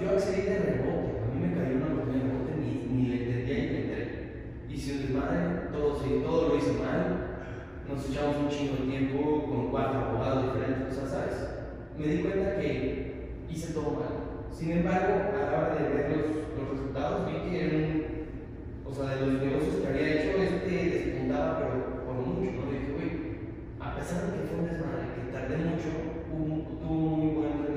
Yo accedí de rebote, a mí me cayó una oportunidad de rebote, ni, ni le entendía y le entré. Hice un desmadre, todo, todo lo hice mal. Nos echamos un chingo de tiempo con cuatro abogados diferentes, o sea, ¿sabes? Me di cuenta que hice todo mal. Sin embargo, a la hora de ver los, los resultados, vi que era un, o sea, de los negocios que había hecho, este despuntaba, pero por mucho, ¿no? Y dije, güey, a pesar de que fue un desmadre, que tardé mucho, tuvo un muy buen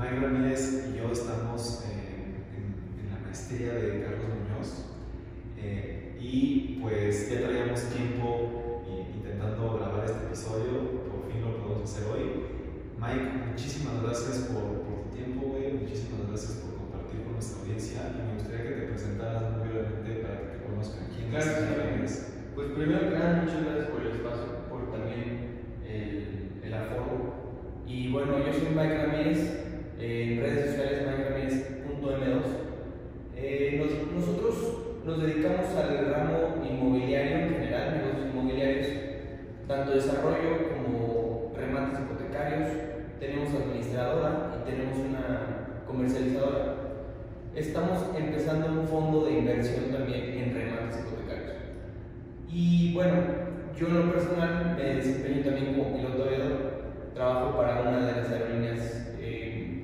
Mike Ramírez y yo estamos eh, en, en la maestría de Carlos Muñoz eh, y pues ya traíamos tiempo i- intentando grabar este episodio, por fin lo podemos hacer hoy. Mike, muchísimas gracias por, por tu tiempo, güey. Muchísimas gracias por compartir con nuestra audiencia. Y me gustaría que te presentaras muy brevemente para que te conozcan. ¿Quién Claro, es Ramírez? Pues primero que nada, muchas gracias por el espacio, por también el, el aforo. Y bueno, yo soy Mike Ramírez, eh, en redes sociales mikeramírez.m2. Eh, nos- nosotros nos dedicamos al ramo inmobiliario en general, negocios inmobiliarios, tanto desarrollo como remates hipotecarios. Tenemos administradora y tenemos una comercializadora. Estamos empezando un fondo de inversión también en remates hipotecarios. Y bueno, yo en lo personal me desempeño también como piloto aviador. Trabajo para una de las aerolíneas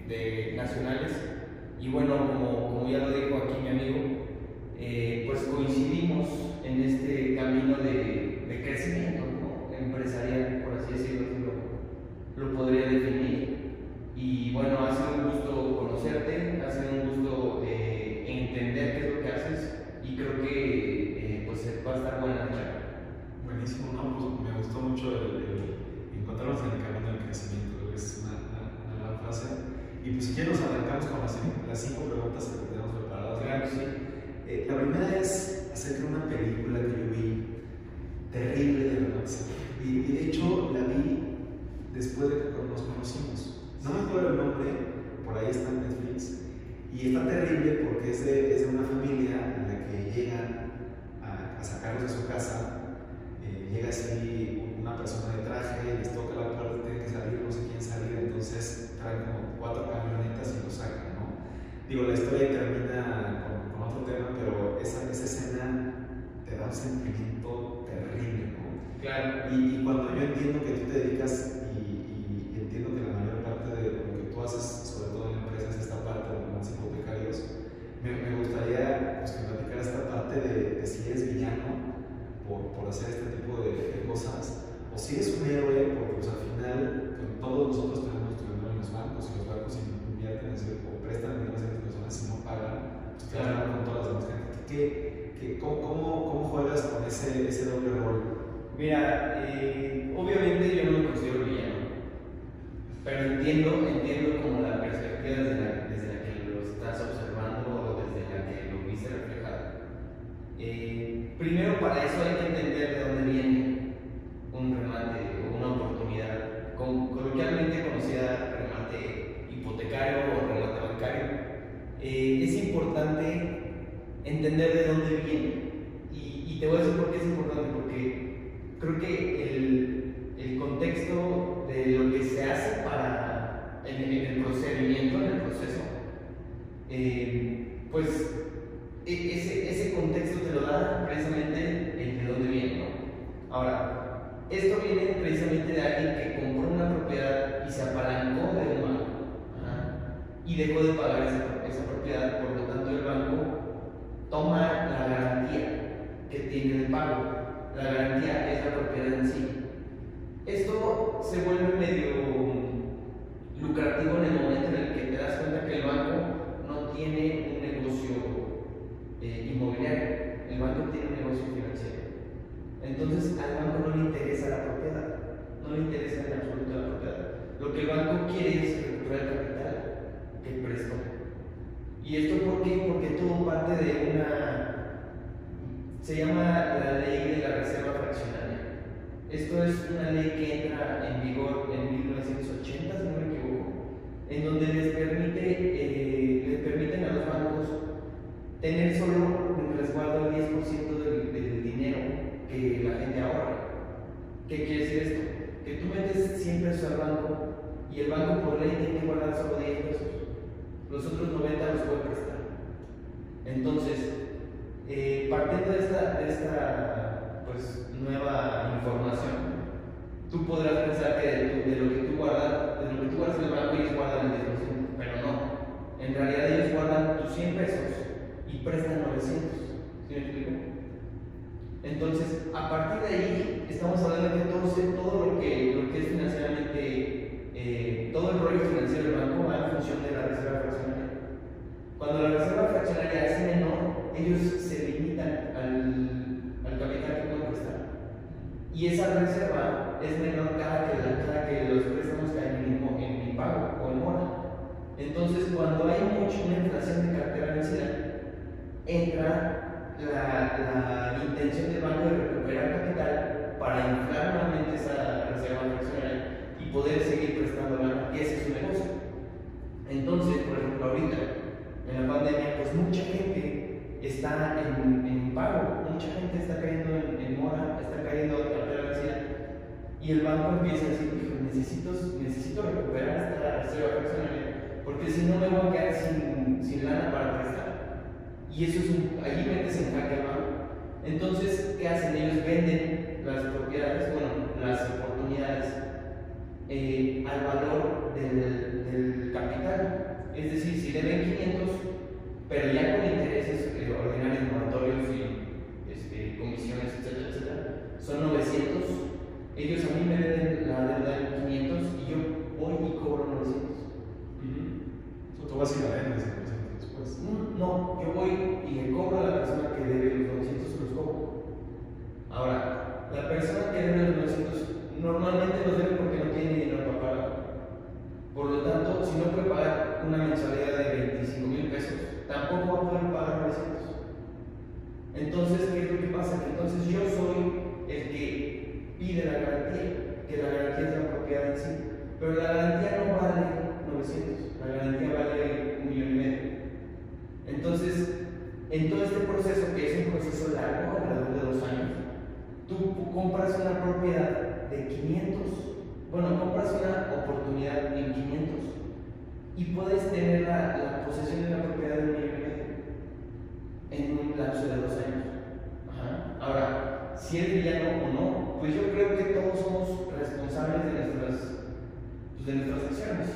de nacionales. Y bueno, como, ya lo dijo aquí mi amigo, eh, pues coincidimos en este camino de, de crecimiento empresarial, por así decirlo, lo, lo podría definir. Y bueno, ha sido un gusto conocerte, ha sido un gusto eh, entender qué es lo que haces y creo que eh, pues va a estar buena la charla. Buenísimo, ¿no? Pues me gustó mucho el, el encontrarnos en el camino del crecimiento, creo que es una, una, una frase. Y pues si quieres nos arrancamos con las, cinco- las cinco preguntas que tenemos preparadas. Claro que sí. Eh, la primera es acerca de una película que yo vi terrible de romance. Y, y de hecho la vi después de que nos conocimos. No me acuerdo el nombre, por ahí está en Netflix. Y está terrible porque es de, es de una familia en la que llegan a, a sacarlos de su casa. eh, llega así una persona de traje, les toca la puerta, tienen que salir, no sé quién salir, entonces traen como cuatro camionetas y los sacan, ¿no? Digo, la historia termina con, con otro tema, pero esa, esa escena te da un sentimiento terrible, ¿no? Claro. Y, y cuando yo entiendo que tú te dedicas y, y- y entiendo que la mayor parte de lo que tú haces, sobre todo en la empresa, es esta parte de los hipotecarios, me, me gustaría pues, que platicaras esta parte de, de si eres villano por, por hacer este tipo de, de cosas, o si eres un héroe, porque pues, al final pues, todos nosotros tenemos nuestro dinero en los bancos y los bancos invierten en ese- o prestan dinero a ciertas personas y no pagan, pues te Claro. con todas las demás gente. ¿Qué, qué, cómo, cómo, ¿Cómo juegas con ese, ese doble rol? Mira, eh, obviamente yo no me considero villano, pero entiendo, entiendo como la perspectiva desde la, desde la que lo estás observando o desde la que lo viste reflejado. Eh, primero, para eso hay que entender de dónde viene un remate o una oportunidad, con- coloquialmente conocida remate hipotecario o remate bancario. Eh, es importante entender de dónde viene. Y, y te voy a decir por qué es importante, porque creo que el, el contexto de lo que se hace para en, en el procedimiento, en el proceso, eh, pues e- ese, ese contexto te lo da precisamente el de dónde viene. ¿no? Ahora, esto viene precisamente de alguien que compró una propiedad y se apalancó de un banco ajá, y dejó de pagar esa, esa propiedad, por lo tanto el banco toma la garantía que tiene de pago. La garantía es la propiedad en sí. Esto se vuelve medio lucrativo en el momento en el que te das cuenta que el banco no tiene un negocio eh, inmobiliario, el banco tiene un negocio financiero. Entonces al banco no le interesa la propiedad, no le interesa en absoluto la propiedad. Lo que el banco quiere es recuperar el capital que prestó. ¿Y esto por parte de una... Se llama la ley de la reserva fraccionaria. Esto es una ley que entra en vigor en 1980, si no me equivoco, en donde les permite, eh, les permiten a los bancos tener solo en resguardo el 10% del, del dinero que la gente ahorra. ¿Qué quiere decir esto? Que tú metes 100 pesos al banco y el banco por ley tiene que guardar solo 10 pesos. Los otros 90 los puede prestar. Entonces, eh, partiendo de esta, esta pues, nueva información, tú podrás pensar que de, lo que tú guardas, de lo que tú guardas en el banco ellos guardan el 10%, pero no. En realidad ellos guardan tus 100 pesos y prestan 900. ¿Sí me explico? Entonces, a partir de ahí, estamos hablando de todo, lo, que, lo que es financieramente, eh, todo el rollo financiero del banco va en función de la reserva. Cuando la reserva fraccionaria es menor, ellos se limitan al, al capital que pueden prestar. Y esa reserva es menor cada que, la- cada que los préstamos caen en, en impago o en mora. Entonces, cuando hay mucha inflación de cartera vencida, entra la, la intención del banco de recuperar capital para inflar nuevamente esa reserva fraccionaria y poder seguir prestando lana, que ese es su negocio. Entonces, por ejemplo, ahorita, en la pandemia, pues mucha gente está en, en pago, mucha gente está cayendo en, mora, está cayendo en cartera vencida, y el banco empieza a decir, "Hijo, necesito, necesito recuperar esta reserva fraccionaria, porque si no me voy a quedar sin, sin lana para prestar. Y eso es un, allí metes en jaque al banco. Entonces, ¿qué hacen? Ellos venden las propiedades, bueno, las oportunidades eh, al valor del capital. Es decir, si deben 500, pero ya con intereses eh, ordinarios, moratorios y este, comisiones, etcétera, etcétera, son 900. Ellos a mí me venden la deuda en 500 y yo voy y cobro 900. Tú tú vas y la vendes después. Mm, No, yo voy y le cobro a la persona que debe los 900, se los cobro. Ahora, la persona que debe los 900 normalmente los debe porque no tiene dinero para pagar. Por lo tanto, si no puede pagar una mensualidad de 25 mil pesos, tampoco va a poder pagar 900. Entonces, ¿qué es lo que pasa? Que entonces yo soy el que pide la garantía, que la garantía es la propiedad en sí, pero la garantía no vale 900, la garantía vale un millón y medio. Entonces, en todo este proceso, que es un proceso largo, alrededor de dos años, tú compras una propiedad de 500, bueno, compras una oportunidad en 500 y puedes tener la, posesión de la propiedad de un millón y medio en un lapso de dos años. Ahora, si es villano o no, pues yo creo que todos somos responsables de nuestras, pues, de nuestras acciones.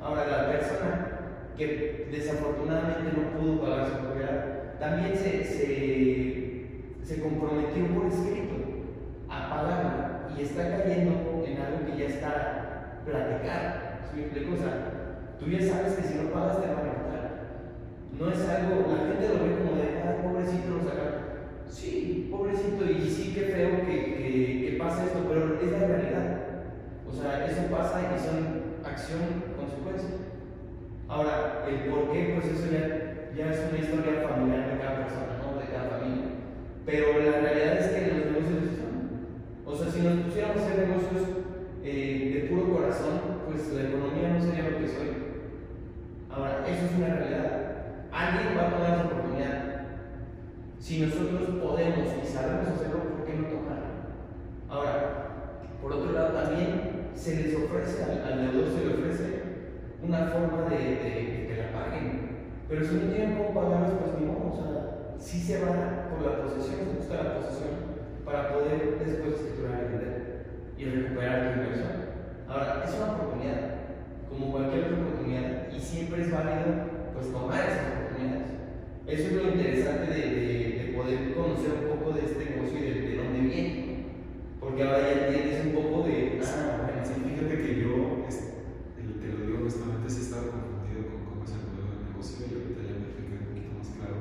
Ahora, la persona que desafortunadamente no pudo pagar su propiedad, también se, se, se comprometió por escrito a pagarla y está cayendo en algo que ya está platicado. ¿Sí me explico? O sea, tú ya sabes que si no pagas te van a quitar. No es algo, la gente lo ve como de, ay, pobrecito, sacaron. Sí, pobrecito, y sí, qué feo que, que, que pasa esto, pero es la realidad. O sea, eso pasa y son acción, consecuencia. Ahora, el por qué, pues eso ya, ya es una historia familiar de cada persona. De cada familia. Pero la realidad es que los negocios. O sea, si nos pusiéramos a hacer negocios eh, de puro corazón, pues la economía no sería lo que es hoy. Ahora, eso es una realidad. Alguien va a tomar esa oportunidad. Si nosotros podemos y sabemos hacerlo, ¿por qué no tomarlo? Ahora, por otro lado, también se les ofrece, al, deudor se le ofrece una forma de, de- de que la paguen. Pero si no tienen cómo pagarlos, pues ni. O sea, sí se van por la posesión, se busca la posesión para poder después escriturar y vender y recuperar tu inversión. Ahora, es una oportunidad, como cualquier otra oportunidad, y siempre es válido pues tomar esas oportunidades. Eso es lo interesante de, de- de poder conocer un poco de este negocio y de, de dónde viene. Porque ahora ya entiendes un poco de, ah, bueno, Sí, fíjate que yo, es- te lo- te lo digo honestamente, sí estaba confundido con cómo es el modelo de negocio y ahorita ya me expliqué un poquito más claro.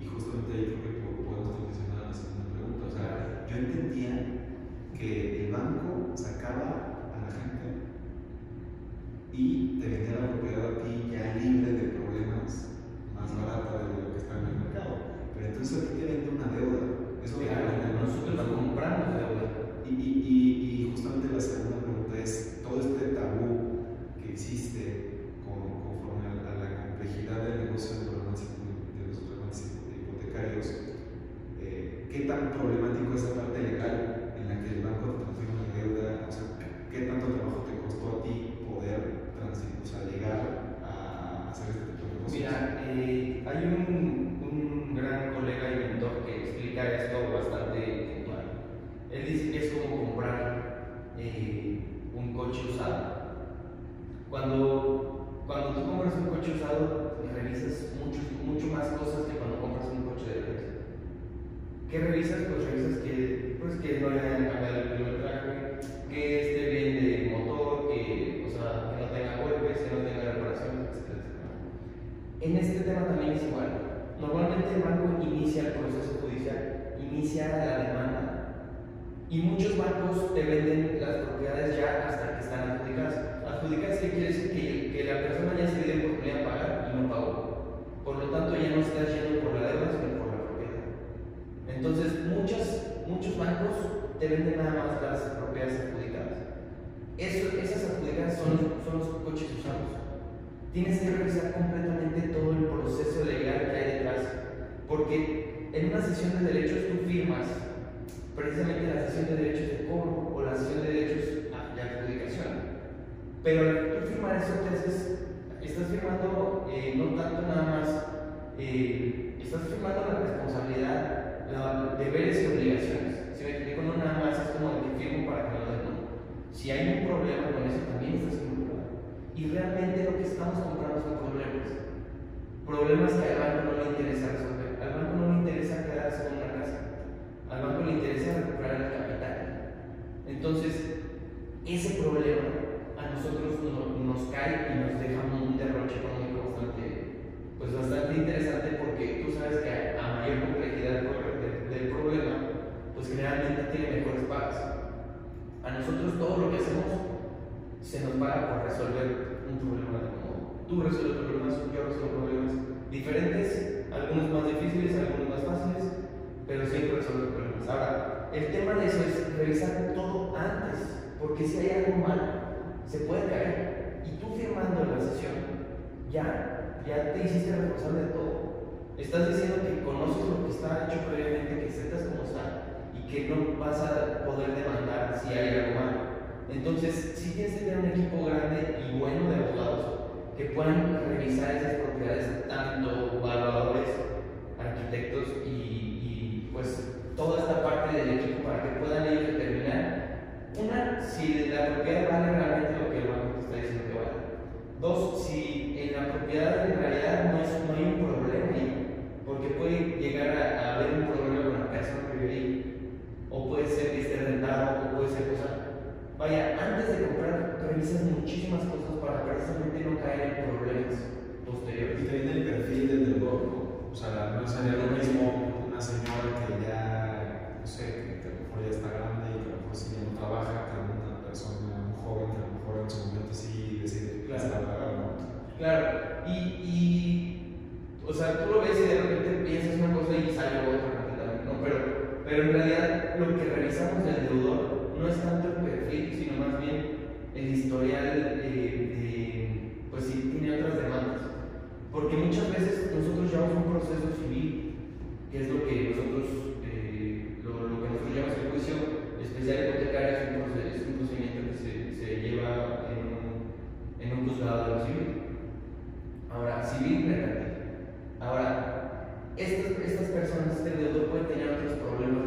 Y justamente ahí creo que po- podemos transicionar a la segunda pregunta. O sea, yo entendía que el banco sacaba a la gente y te vendía la propiedad a ti ya libre de problemas, más barata de lo que está en el mercado. Pero entonces a ti te vende una deuda. Es lo que Claro, vende, ¿no? nosotros compramos deuda. Y, y, y tan problemático es la parte legal en la que el banco te transfiere una deuda? O sea, ¿qué tanto trabajo te costó a ti poder transi- o sea, llegar a hacer este tipo de cosas? Mira, eh, hay un, un gran colega y mentor que explica esto bastante puntual. Él dice que es como comprar eh, un coche usado. Cuando, cuando tú compras un coche usado, revisas mucho, mucho más cosas que cuando compras un coche de defensa. ¿Qué revisas? Pues revisas que, pues, que no le cambiado el kilometraje, que esté bien de motor, que, o sea, que no tenga golpes, que no tenga reparaciones, etcétera. En este tema también es igual. Normalmente el banco inicia el proceso judicial, inicia la demanda y muchos bancos te venden las propiedades ya hasta que están adjudicadas. Adjudicadas ¿qué quiere decir que, que la persona ya se le dio oportunidad de pagar y no pagó. Por lo tanto ya no estás yendo por la deuda, sino por la propiedad. Entonces muchas, muchos bancos te venden nada más las propiedades adjudicadas. Eso- esas adjudicadas son, son los coches usados tienes que revisar completamente todo el proceso legal que hay detrás. Porque en una sesión de derechos tú firmas precisamente la sesión de derechos de cobro o la sesión de derechos de adjudicación. Pero al firmar eso, haces- estás firmando eh, no tanto nada más, eh, estás firmando la responsabilidad, deberes y obligaciones. Si me explico, no nada más es como que firmo para que no den. Si hay un problema con eso, también estás involucrado. Y realmente lo que estamos comprando son problemas. Problemas que al banco no le interesa resolver. Al banco no le interesa quedarse con una casa. Al banco le interesa recuperar el capital. Entonces, ese problema a nosotros no- nos cae y nos deja un derroche económico bastante, pues bastante interesante porque tú sabes que a mayor complejidad del, pro- del- del problema, pues generalmente tiene mejores pagas. A nosotros todo lo que hacemos se nos paga por resolver un problema como tú resuelves problemas, yo resuelvo problemas diferentes, algunos más difíciles, algunos más fáciles, pero siempre resolver problemas. Ahora, el tema de eso es revisar todo antes, porque si hay algo mal, se puede caer. Y tú firmando la sesión, ya, ya te hiciste responsable de todo. Estás diciendo que conoces lo que está hecho previamente, que sepas cómo está y que no vas a poder demandar si hay algo mal. Entonces, sí tienes que tener un equipo grande y bueno de abogados que puedan revisar esas propiedades, tanto evaluadores, arquitectos y, y, pues toda esta parte del equipo para que puedan ellos determinar, una, si la propiedad vale realmente lo que el banco te está diciendo que vale. Dos, si en la propiedad en realidad no, es, no hay un problema ahí, porque puede llegar a, a haber un problema con la persona que vive ahí, o puede ser que esté rentado, o puede ser cosa. Vaya, antes de comprar, revisas muchísimas cosas para precisamente no caer en problemas Y posteriores. también el perfil del deudor. O sea, no sería lo mismo una señora que ya, no sé, que a lo mejor ya está grande y que a lo mejor sí ya no trabaja, que una persona, un joven que a lo mejor en su momento sí decide Claro. pagando, ¿no? Claro, y, y, o sea, tú lo ves y de repente piensas una cosa y sale otra ¿no? Pero, pero en realidad lo que revisamos del deudor no es tanto el perfil, sino más bien el historial de, pues si tiene otras demandas. Porque muchas veces nosotros llevamos un proceso civil, que es lo que nosotros, eh, lo, lo que nosotros llamamos el juicio especial hipotecario, es un, proce- es un procedimiento que se, se lleva en un, en un juzgado de lo civil. Ahora, civil mercantil. Ahora, estas, estas personas, este deudor puede tener otros problemas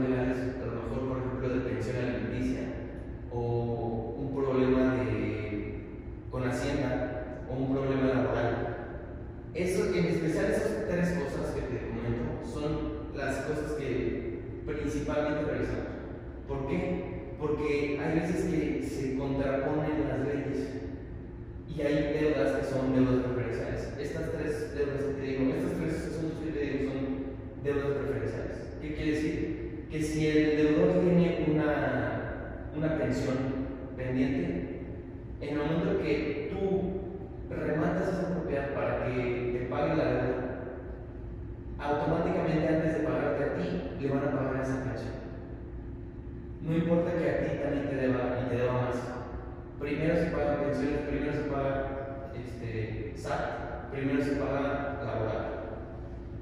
Primero se paga laboral.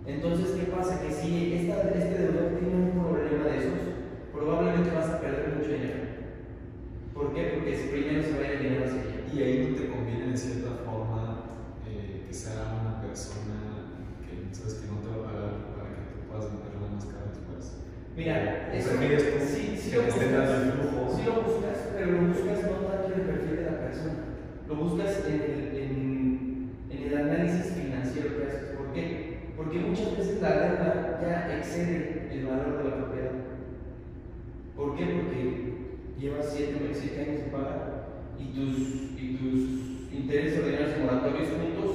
Entonces, ¿qué pasa? Que si esta, este deudor tiene un problema de esos, probablemente vas a perder mucho dinero. ¿Por qué? Porque si primero se va el dinero hacia ella. Y ahí no te conviene de cierta forma eh, que sea una persona que sabes que no te va a pagar para que tú puedas venderla más cara después. Mira, eso es sí, sí, lo buscas, sí lo buscas, pero lo buscas no tanto en el perfil de la persona. Lo buscas en el ¿Por qué? Porque llevas 7 años sin pagar y tus, y tus intereses ordinarios y moratorios juntos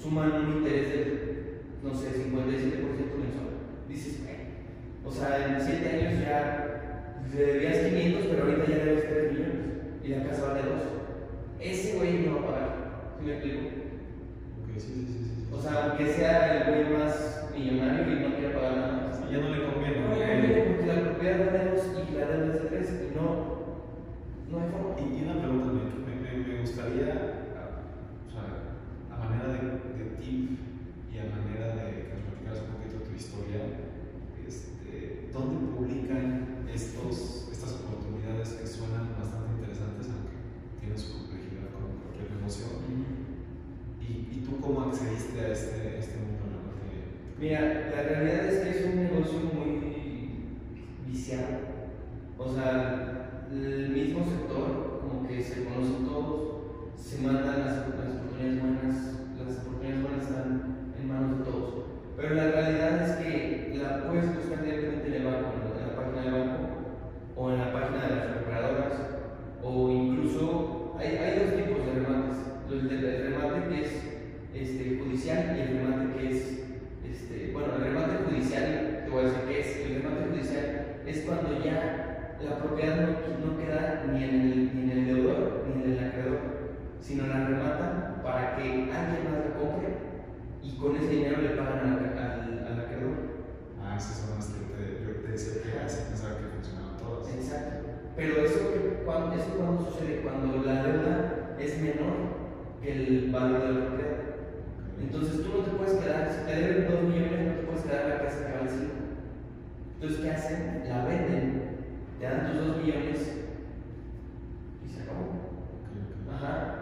suman un interés del, no sé, 57% mensual. Dices, "Bueno, o sea, en 7 años ya le debías 500, pero ahorita ya debes 3 millones y la casa vale 2. Ese güey no va a pagar. ¿Sí me explico? Ok, sí, sí, sí, sí. O sea, aunque sea el güey más millonario y no quiera pagar nada ya no le conviene. No, ¿no? ya no, porque la propiedad vale 2 y la deuda de 3 y no, no hay forma. Y, y una pregunta, me, me, me gustaría, o sea, a manera de, de tip y a manera de que nos platicaras un poquito tu historia, este, ¿dónde publican estos, estas oportunidades que suenan bastante interesantes, aunque tienen su complejidad como cualquier negocio? ¿Y, y tú cómo accediste a este, este mundo? ¿no? Porque- Mira, la realidad es que es un negocio muy viciado. O sea, el mismo sector, como que se conocen todos, se mandan las, las oportunidades buenas, las oportunidades buenas están en manos de todos. Pero la realidad es que la puedes buscar directamente en el banco, en la página del banco, o en la página de las operadoras, o incluso hay, hay dos tipos de remates. El, del- el remate que es este, judicial y el remate que es este, bueno, el remate judicial, te voy a decir qué es. El remate judicial es cuando ya la propiedad no, no queda ni en, el, ni en el deudor ni en el acreedor, sino la rematan para que alguien más la compre y con ese dinero le pagan al, al, al acreedor. Ah, esas son las que te, yo te decía que así pensaba que funcionaban todas. Exacto. Pero eso, que, cuando, eso cuando sucede cuando la deuda es menor que el valor de la propiedad. Entonces tú no te puedes quedar, si te deben 2 millones, no te puedes quedar en la casa que vale 5. Entonces, ¿qué hacen? La venden, te dan tus 2 millones y se acabó. Ajá.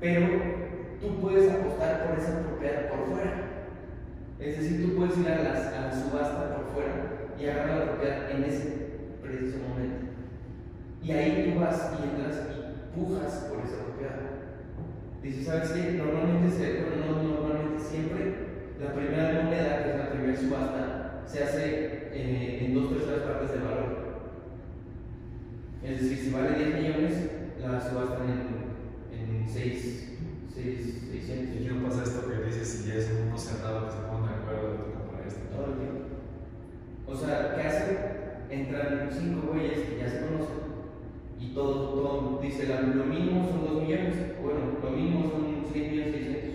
Pero tú puedes apostar por esa propiedad por fuera. Es decir, tú puedes ir a, las- a la subasta por fuera y agarrar la propiedad en ese preciso momento. Y ahí tú vas y entras y pujas por esa propiedad. Dice, ¿sabes qué? Normalmente, se, bueno, no normalmente, siempre la primera moneda, que es la primera subasta, se hace eh, en dos terceras partes del valor. Es decir, si vale 10 millones, la subastan en, en 6, 6, 600. Y no pasa esto que dices si ya es un mundo cerrado que se ponen de acuerdo de comprar esto. Todo el tiempo. O sea, ¿qué hacen? Entran cinco güeyes que ya se conocen y todo, todo dice lo mínimo son 2 millones, bueno, lo mínimo son 6 millones 600.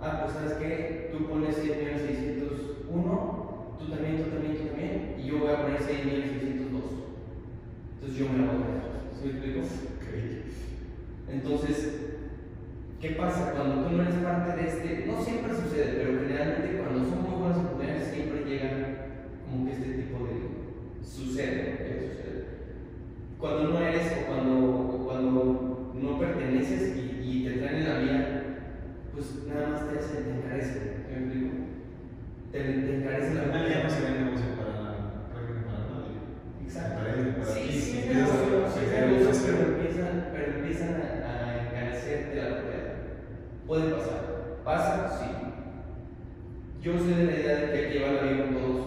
Ah, pues sabes qué, tú pones 6 millones 601, tú también, tú también, tú también, y yo voy a poner 6 millones 602. Entonces yo me la voy a dejar. ¿Sí me explico? Ok. Entonces, ¿qué pasa? Cuando tú no eres parte de este, no siempre sucede, pero generalmente cuando son muy buenas oportunidades siempre llegan como que este tipo de sucede, que sucede. Cuando no eres o cuando, o cuando no perteneces y, y te traen en la vida, pues nada más te hacen, te encarecen, ¿me explico? Te, te encarecen la Al final ya no vida. sería negocio para prácticamente para nadie. Exacto. Para ellos, para Sí, ti, sí, si es empiezas a- negocio, a sí, es crear negocio, negocio. pero empiezan, pero empiezan a, a encarecerte la propiedad. Puede pasar. ¿Pasa? Sí. Yo soy de la idea de que hay que llevarla bien con todos.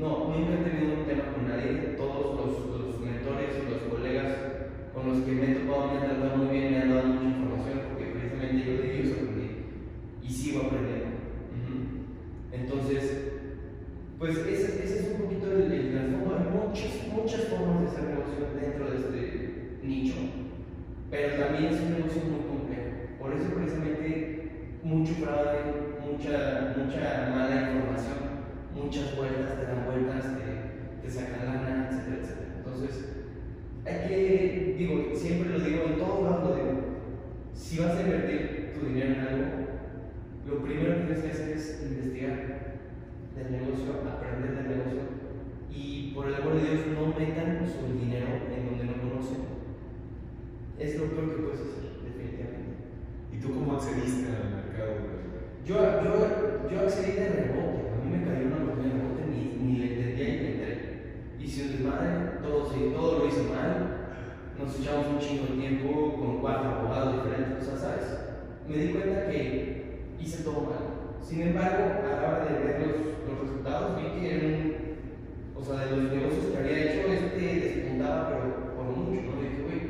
No, nunca he tenido un tema con nadie. Todos los, los mentores y los colegas con los que me he topado me han tratado muy bien, me han dado mucha información porque precisamente yo de ellos aprendí y sigo aprendiendo. Ujú. Entonces, pues ese, ese es un poquito el, el trasfondo. Hay muchas, muchas formas de hacer negocio dentro de este nicho, pero también es un negocio muy complejo. Por eso precisamente mucho fraude, mucha, mucha mala información, muchas vueltas, te dan vueltas, te, te sacan lana, etcétera, etcétera. Entonces, hay que, digo, siempre lo digo, en todos lados lo digo, si vas a invertir tu dinero en algo, lo primero que tienes que hacer es investigar del negocio, aprender del negocio y por el amor de Dios no metan su dinero en donde no conocen. Es lo peor que puedes hacer, definitivamente. ¿Y tú cómo accediste al mercado? Yo, yo, yo accedí de rebote, a mí me cayó una oportunidad de rebote, ni, ni le entendía y le entré. Hice un desmadre, todo, sí, todo lo hice mal, nos echamos un chingo de tiempo con cuatro abogados diferentes, o sea, ¿sabes? Me di cuenta que hice todo mal. Sin embargo, a la hora de ver los, los resultados, vi que eran, o sea, de los negocios que había hecho, este despuntaba, pero por mucho, ¿no? dije, güey,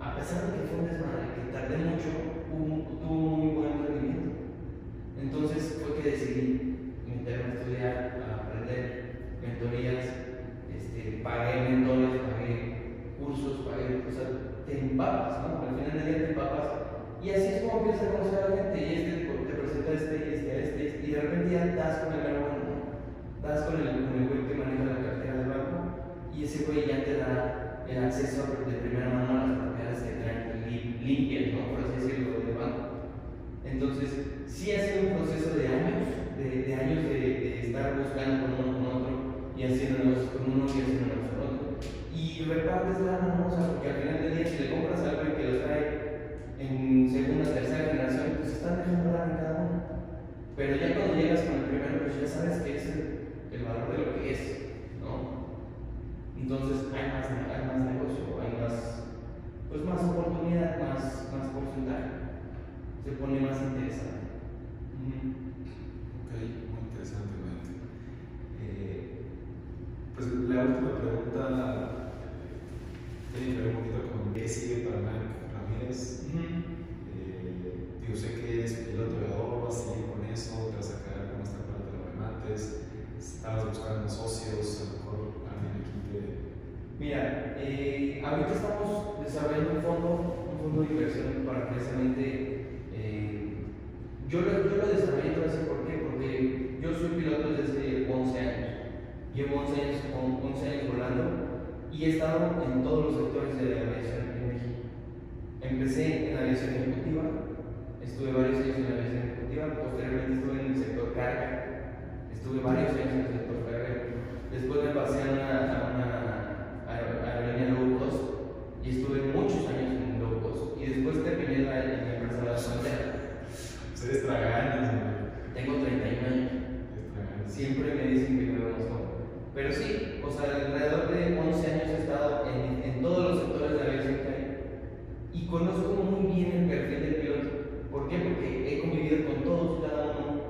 a pesar de que fue un desmadre, que tardé mucho, tuvo muy buen rendimiento. Entonces fue que decidí meterme a estudiar, a aprender mentorías, este, pagué mentores, pagué cursos, pagué, o sea, te empapas, ¿no? Al final del día te empapas y así es como empiezas a conocer a la gente y este te presenta este y este, este, y de repente ya das con el ¿no? das con el, con el güey que maneja la cartera del banco y ese güey ya te da el acceso de primera mano a las propiedades que traen li- limpias, ¿no? Por así decirlo, del banco. Entonces, sí ha sido un proceso de años, de, de años de, de estar buscando con uno con otro y haciendo negocios con uno y haciendo negocios con otro. Y repartes la mano, o sea, porque al final del día, si le compras algo y que lo trae en segunda, tercera generación, pues están dejando dar en cada uno. Pero ya cuando llegas con el primero, pues ya sabes que es el, el valor de lo que es, ¿no? Entonces hay más, hay más negocio, hay más, pues más oportunidad, más, más porcentaje. Se pone más interesante. Ujú. Ok, muy interesante, güey. Eh, pues la última pregunta eh, tiene que ver un poquito con qué sigue para Mike Ramírez. Eh, digo, sé que eres piloto de oro, vas a seguir con eso, te vas a quedar con esta parte de los remates, estabas buscando socios, a lo mejor alguien aquí te... Mira, eh, ahorita estamos desarrollando un fondo, un fondo de inversión para precisamente. eh, yo, lo, yo lo desarrollé todo eso, ¿por qué? Porque yo soy piloto desde 11 años. Llevo 11 años, con 11 años volando y he estado en todos los sectores de aviación en México. Empecé en aviación ejecutiva, estuve varios años en aviación ejecutiva, posteriormente estuve en el sector carga, estuve varios años en el sector carga. Después me pasé a una aer- aerolínea low cost y estuve muchos años en low cost. Y después terminé la, en la empresa de la frontera. Pues eres tragaños, güey. Tengo 31 años. Eres tragaños. Siempre me dicen que me veo más joven. Pero sí, o sea, alrededor de 11 años he estado en, en todos los sectores de la aviación que hay. Y conozco muy bien el perfil del piloto. ¿Por qué? Porque he convivido con todos, cada uno,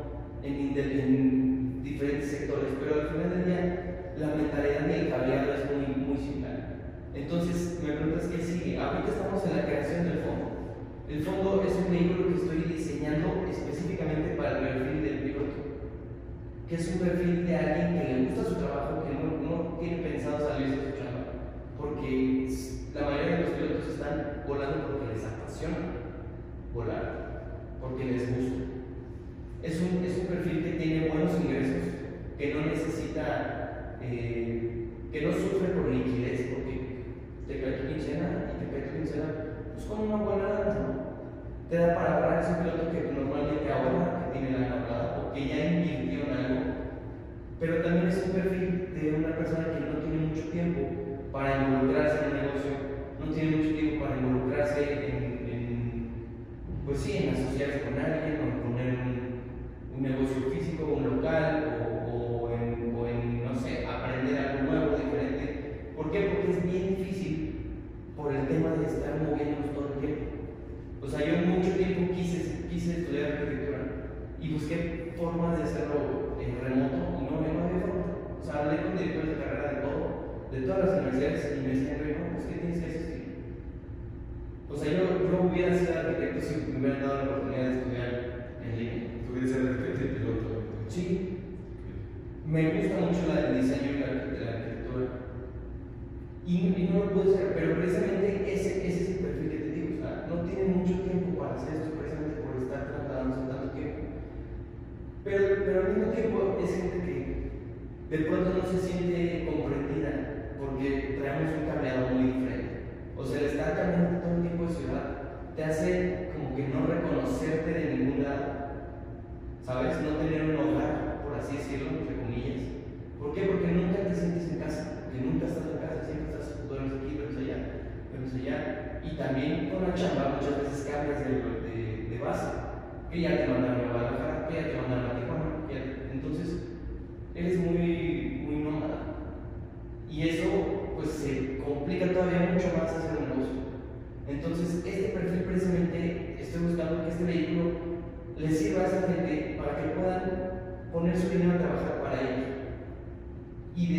en, inde- en diferentes sectores. Pero al final del día, la mentalidad y el cableado es muy, muy similar. Entonces, me preguntas qué sigue. Ahorita estamos en la creación del fondo. El fondo es un vehículo que estoy diseñando específicamente para el perfil del piloto que es un perfil de alguien que le gusta su trabajo, que no, no tiene pensado salirse de su chamba, porque la mayoría de los pilotos porque les apasiona volar, porque les gusta. Es un, es un perfil que tiene buenos ingresos, que no necesita, eh, que no sufre por liquidez, porque te cae tu quincena y te cae tu quincena pues con una buena ¿no? Te da para ahorrar, es un piloto que normalmente ahorra, que tiene la ahorrada o que ya invirtió en algo, pero también es un perfil de una persona que no tiene mucho tiempo para involucrarse en un negocio, no tiene mucho tiempo para involucrarse en, pues sí, en asociarse con alguien o en poner un, un negocio físico, un local o, o en, no sé, aprender algo nuevo, diferente. ¿Por qué? Porque es bien difícil por el tema de estar moviéndonos todo el tiempo. O sea, yo mucho tiempo quise, quise estudiar arquitectura y busqué formas de hacerlo en remoto y no, no había forma. O sea, hablé con directores de carrera de todo, de todas las universidades y me decían, "Güey, no, es que tienes que. O sea, yo, yo hubiera sido arquitecto si me hubieran dado la oportunidad de estudiar en línea. Tú quieres ser arquitecto y piloto. Sí, me gusta mucho la, el diseño y la, la arquitectura. Y, y no lo pude ser, pero precisamente ese, ese es el perfil que te digo. O sea, no tiene mucho tiempo para hacer esto, precisamente por estar tratándose tanto tiempo. Pero, pero al mismo tiempo es gente que de pronto no se siente comprendida porque traemos un cableado muy diferente. O sea, el estar cambiando todo el tiempo de ciudad te hace como que no reconocerte de ningún lado. ¿Sabes? No tener un hogar, por así decirlo, entre comillas. ¿Por qué? Porque nunca te sientes en casa, porque nunca estás en casa, siempre estás, duermes aquí, duermes allá, duermes allá. Y también con la chamba muchas veces cambias de, de, de base, que ya te mandaron a Guadalajara, que ya te mandaron a Tijuana, y eso pues se complica todavía mucho más hacer un negocio. Entonces, este perfil precisamente estoy buscando que este vehículo les sirva a esa gente para que puedan poner su dinero a trabajar para ellos. Y, de,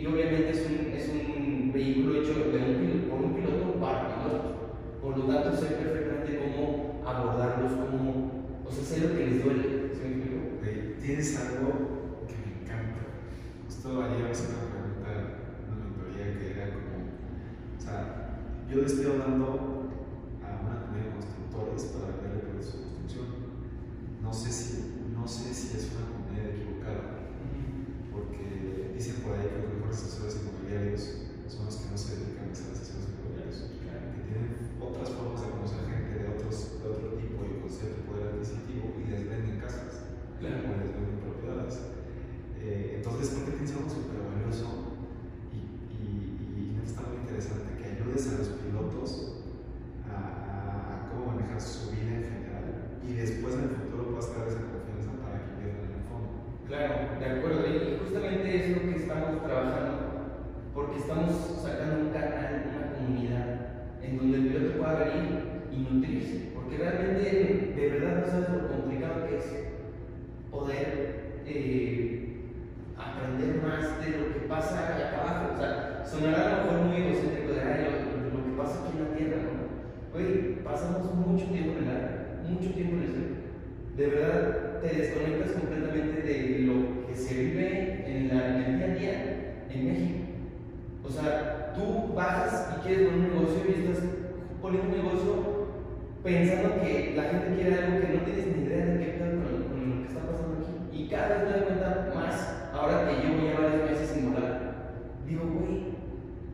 y, obviamente es un, es un, vehículo hecho de un, por un piloto para pilotos. Por lo tanto, sé perfectamente cómo abordarlos, cómo, o sea, sé lo que les duele. ¿sí? ¿Tienes algo que me encanta? Yo le estoy hablando a una comunidad de constructores para darle por su construcción. No sé si, no sé si es una comunidad equivocada, porque dicen por ahí que los mejores asesores inmobiliarios son los que no se dedican a ser asesores inmobiliarios, que tienen otras formas de conocer gente de, otros, de otro tipo y con cierto poder adquisitivo y les venden casas Claro. o les venden propiedades. Eh, entonces, creo que tienes algo súper valioso y, y, y neta está muy interesante que ayudes a los pilotos a, a- a cómo manejar su vida en general y después en el futuro puedas dar esa confianza para que inviertan en el fondo. Claro, de acuerdo. Y justamente es lo que estamos trabajando, porque estamos sacando un canal, una comunidad, en donde el piloto pueda venir y nutrirse. Porque realmente, de verdad, no sabes lo complicado que es poder eh, aprender más de lo que pasa acá abajo. O sea, sonará a lo mejor muy egocéntrico de "Ay, lo, lo que pasa aquí en la tierra, ¿no? Mucho tiempo en el aire, mucho tiempo en el cielo. De verdad, te desconectas completamente de lo que se vive en, la, en el día a día en México. O sea, tú bajas y quieres poner un negocio y estás poniendo un negocio pensando que la gente quiere algo que no tienes ni idea de qué con, lo que está pasando aquí. Y cada vez me doy cuenta más, ahora que llevo ya varios meses sin volar, digo, güey,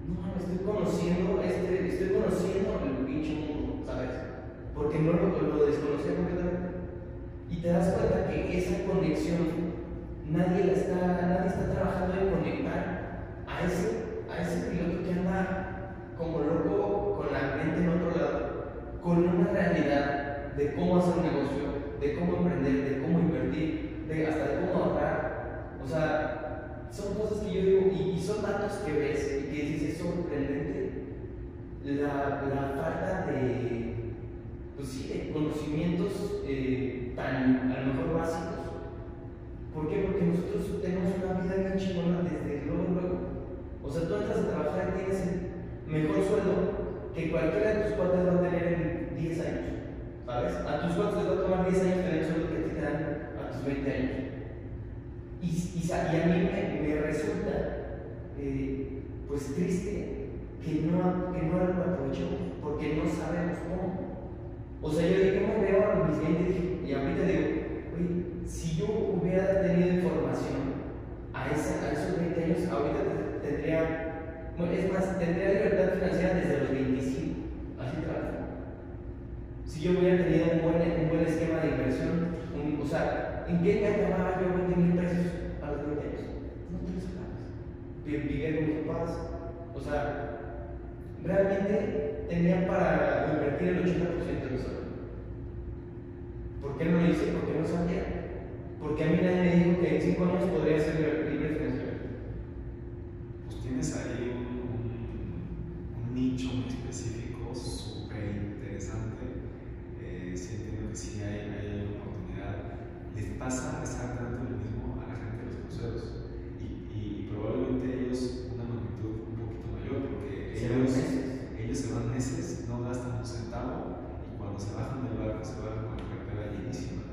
no estoy conociendo, este, estoy conociendo el pinche mundo, ¿sabes? Porque no lo, lo desconocía completamente. Y te das cuenta que esa conexión nadie la está, nadie está trabajando en conectar a ese, a ese piloto que anda como loco con la mente en otro lado, con una realidad de cómo hacer un negocio, de cómo emprender, de cómo invertir, de hasta de cómo ahorrar. O sea, son cosas que yo digo, y, son datos que ves y que dices, es sorprendente la, la falta de, pues sí, de conocimientos eh, tan a lo mejor básicos. ¿Por qué? Porque nosotros tenemos una vida bien chingona desde luego, luego. O sea, tú entras a trabajar y tienes el mejor sueldo que cualquiera de tus cuates va a tener en 10 años. ¿Sabes? A tus cuates les va a tomar 10 años tener el sueldo que te dan a tus 20 años. Y, y a mí me, me resulta eh, pues triste que no, que no lo aprovechemos porque no sabemos cómo. O sea, yo digo, ¿cómo veo a mis 20 y dije- ahorita digo, oye, si yo hubiera tenido información a, esa, a esos 20 años, ahorita te- tendría, es más, tendría libertad financiera desde los 25, así trabajo. Si yo hubiera tenido un buen, un buen esquema de inversión, o sea, ¿en qué me acababa yo 20 mil pesos a los 20 años? No tres. Vi- Vivía con mis papás, o sea, realmente tenía para invertir el 80% de mi. ¿Por qué no lo hice? Porque no sabía. Porque a mí nadie me dijo que en 5 años podría ser libre financieramente. Pues tienes ahí un, nicho muy específico, súper interesante. Eh, sí entiendo que sí hay, hay oportunidad. Les pasa exactamente lo mismo a la gente de los cruceros. Y, y probablemente ellos una magnitud un poquito mayor, porque Se van ellos, meses. ellos se van meses, no gastan un centavo, y cuando se bajan del barco se bajan con la cartera llenísima.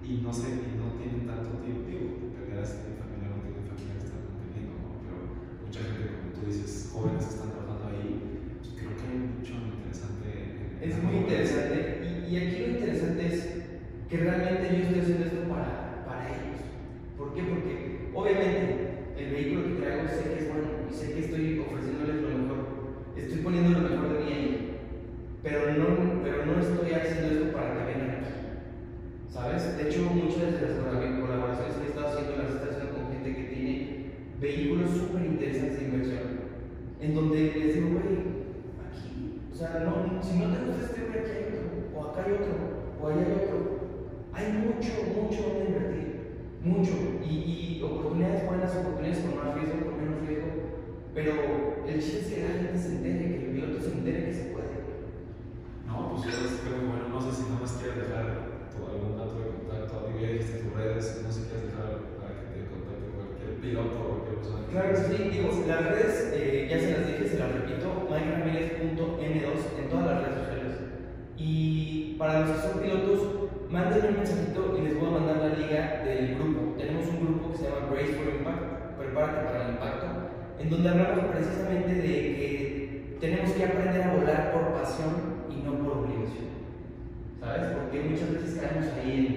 Y no sé, y no tienen tanto tiempo, digo, dependerá si tienen familia o no tienen familia que están manteniendo, ¿no? Pero mucha gente, como tú dices, jóvenes que están trabajando ahí, pues creo que hay mucho interesante. en- Es en muy la interesante. Y, y aquí lo interesante es que realmente yo estoy haciendo esto para, para ellos. ¿Por qué? Porque obviamente el vehículo que traigo sé que es bueno y sé que estoy ofreciéndoles lo mejor. Estoy poniendo lo mejor de mí ahí. Pero no, pero no estoy haciendo esto para que vengan aquí. ¿Sabes? De hecho, muchas de las colab- colaboraciones que he estado haciendo las estoy haciendo con gente que tiene vehículos súper interesantes de inversión. En donde les digo, güey, aquí, o sea, no, si no te gusta este güey, aquí hay otro, o acá hay otro, o allá hay otro. Hay mucho, mucho donde invertir. Mucho. Y, y oportunidades buenas, oportunidades con más riesgo, con menos riesgo. Pero el chiste es que la gente se entere, que el piloto se entere que se puede. No, pues yo creo que bueno, no sé si no más quieres dejar tu, algún dato de contacto, digo, ya dijiste tus redes, no sé si quieres dejar piloto o cualquier persona. que- Claro sí, digo, las redes, eh, ya se las dije, se las repito, mikeramírez.m2 en todas las redes sociales. Y para los que son pilotos, mándenme un mensajito y les voy a mandar la liga del grupo. Tenemos un grupo que se llama Brace for Impact, prepárate para el impacto, en donde hablamos precisamente de que tenemos que aprender a volar por pasión y no por obligación. ¿Sabes? Porque muchas veces caemos ahí en,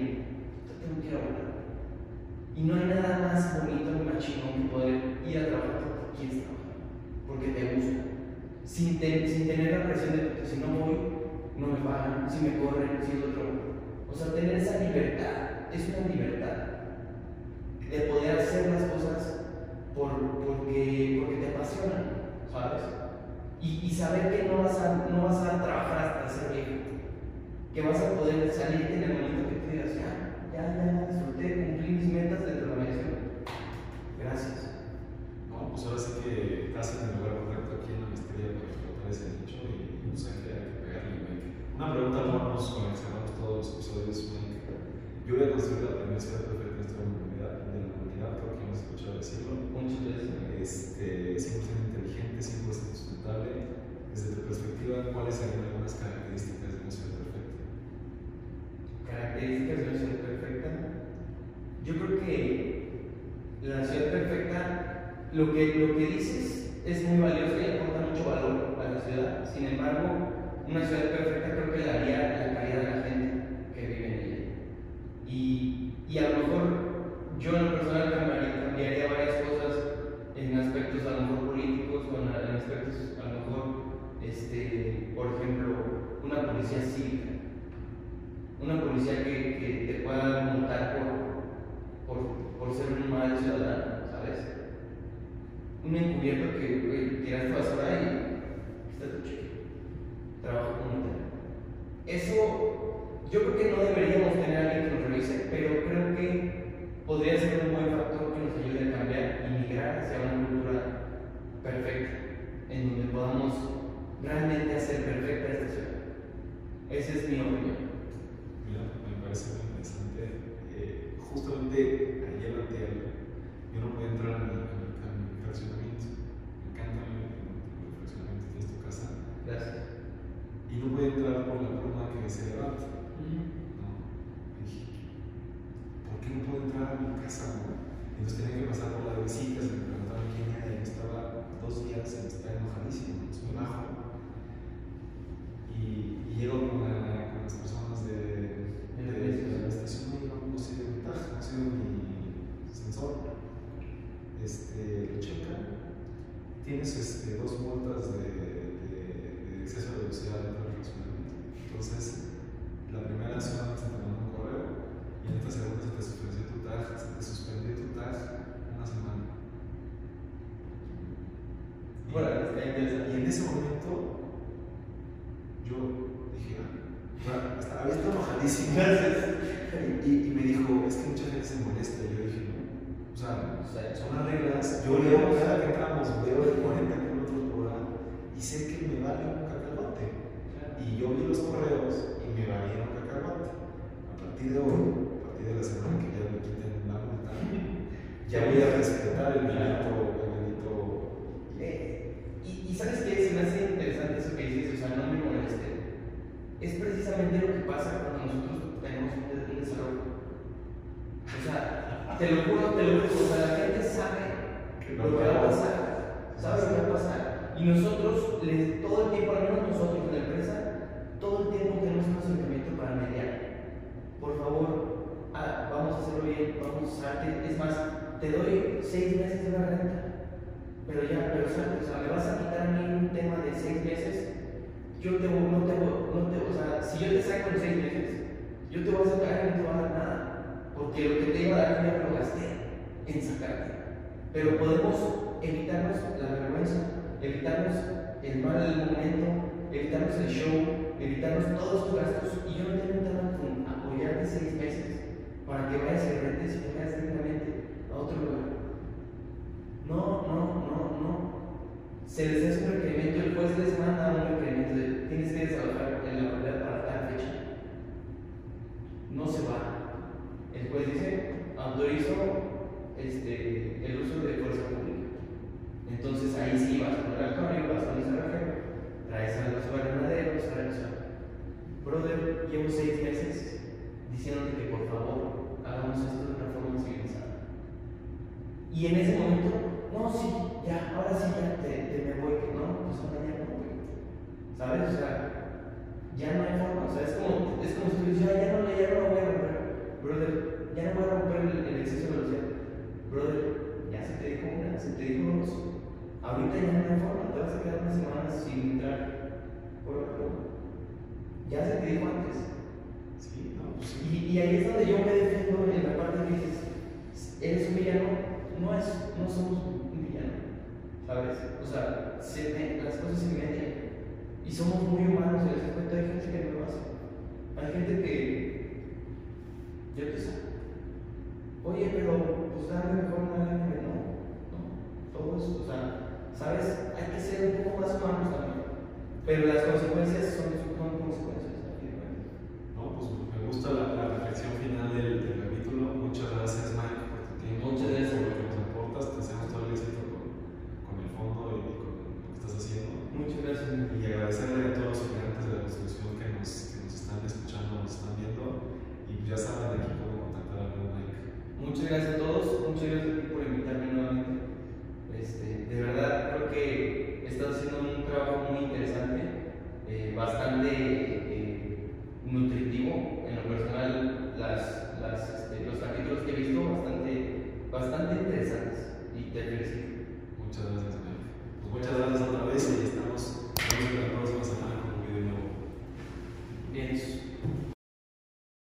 yo tengo que ir a volar. Y no hay nada más bonito ni más chingón que poder ir a trabajar porque quieres trabajar, porque te gusta, sin, te- sin tener la presión de que si no voy, no me pagan, si me corren, si es otro. O sea, tener esa libertad, es una libertad de poder hacer las cosas por, porque, porque te apasionan, ¿sabes? Y, y saber que no vas, a, no vas a trabajar hasta ser viejo, que vas a poder salirte en el momento que tú digas, ya, ya, ya, disfruté, cumplí mis metas dentro de la medicina. Gracias. Pues ahora sí que estás en el lugar correcto aquí en la maestría para explotar ese nicho y pues hay que, hay que pegarle. Una pregunta vamos con la que cerramos todos los episodios. Yo voy a construir la primera ciudad perfecta en esta humanidad, de la humanidad, creo que hemos escuchado decirlo. Muchas veces. Este, 100% inteligente, 100% sustentable. Desde tu perspectiva, ¿cuáles serían algunas características de una ciudad perfecta? Características de una ciudad perfecta. Yo creo que la ciudad perfecta, lo que, lo que dices es muy valioso y aporta mucho valor a la ciudad. Sin embargo, una ciudad perfecta creo que la haría la calidad de la gente que vive en ella. Y, y a lo mejor yo en lo personal cambiaría, varias cosas en aspectos a lo mejor políticos o en, aspectos a lo mejor, este, por ejemplo, una policía cívica una policía que, que te pueda por, por, por ser un mal ciudadano, ¿sabes? Un encubierto que güey, tiraste basura y está tu cheque. Trabajo comunitario. Eso, yo creo que no deberíamos tener a alguien que nos revise, pero creo que podría ser un buen factor que nos ayude a cambiar y migrar hacia una cultura perfecta, en donde podamos realmente hacer perfecta esta ciudad. Esa es mi opinión. Mira, me parece muy interesante. Eh, justamente ayer o antier, yo no pude entrar a mi, a mi- a mi fraccionamiento. Me encanta mi, mi fraccionamiento, tienes tu casa. Gracias. Y no pude entrar por la pluma que se levanta. ¿no? Y dije, ¿por qué no puedo entrar a mi casa? no? Entonces tenía que pasar por las visitas, me preguntaban quién era y yo estaba dos días y estaba enojadísimo, entonces me bajo. Y, y llego con, la- con las personas de, De la de, estación. de la estación y no, no ha sido mi tag, no ha sido mi sensor. Este, lo checan. Tienes este, dos multas de, de, de exceso de velocidad dentro del fraccionamiento. Entonces, la primera solamente te mandó un correo y en esta segunda se te suspendió tu tag, se te suspendió tu tag una semana. Y- Bueno, está interesante. y en ese momento, yo dije, ah, bueno, hasta había Y, y me dijo, es que mucha gente se molesta. Y yo dije, no. O sea, O sea, son las reglas. Yo leo cada que entramos, veo de 40 kilómetros por hora y sé que me vale un cacahuate. Y yo vi los correos y me valieron un cacahuate. A partir de hoy, a partir de la semana que ya me quiten la multa, ya voy a respetar el delito, el delito Eh, y, y sabes qué, se me hace interesante eso que dices, o sea, no me moleste. Es precisamente lo que pasa cuando nosotros tenemos un, des- un desarrollo. O sea, te lo juro, te lo juro, o sea, la gente sabe lo que va a pasar, sabe lo que va a pasar. Y nosotros, les- todo el tiempo, al menos nosotros en la empresa, todo el tiempo tenemos un acercamiento para mediar. Por favor, ah, vamos a hacerlo bien, vamos a usarte. Es más, te doy seis meses de una renta. Pero ya, pero o sea, me vas a quitar a mí un tema de seis meses. Yo te voy, no te voy, no te, o sea, si yo te saco en seis meses, yo te voy a sacar y no te voy a dar nada. Porque lo que te iba a dar ya lo gasté en sacarte. Pero podemos evitarnos la vergüenza, evitarnos el mal momento, evitarnos el show, evitarnos todos tus gastos. Y yo no tengo tema con apoyarte seis meses para que vayas y rentes y vayas directamente a otro lugar. No, no, no, no. Se les hace un requerimiento, el juez les manda un requerimiento de tienes que desalojar en la propiedad para tal fecha. No se va. El juez dice, autorizo este, el uso de fuerza pública. Entonces ahí sí vas con el alcohol, vas con el cerrajero, traes a los granaderos, traes a... Brother, llevo seis meses diciéndote que por favor hagamos esto de una forma civilizada. Y en ese momento, no, sí, ya, ahora sí, ya te, te me voy, que no, pues ahora ya no. ¿Sabes? O sea, ya no hay forma, o sea, es como, es como si tú dices, "Ay, ya no, ya no lo voy a romper, brother, ya no voy a romper el, el exceso de velocidad, brother, ya se te dijo una, se te dijo dos, ahorita ya no hay forma, te vas a quedar unas semanas sin entrar por la prueba. Ya se te dijo antes. Sí, no, pues sí. Y, y ahí es donde yo me defiendo en la parte que dices, eres un villano, no, es, no somos ¿sabes? O sea, se me- las cosas se median y somos muy humanos en ese aspecto. Hay gente que no lo hace. Hay gente que, yo te sé, oye, pero pues dame mejor una lágrima, no, no, todo eso, o sea, ¿sabes? Hay que ser un poco más humanos también, pero las consecuencias son, son consecuencias. No, pues me gusta la,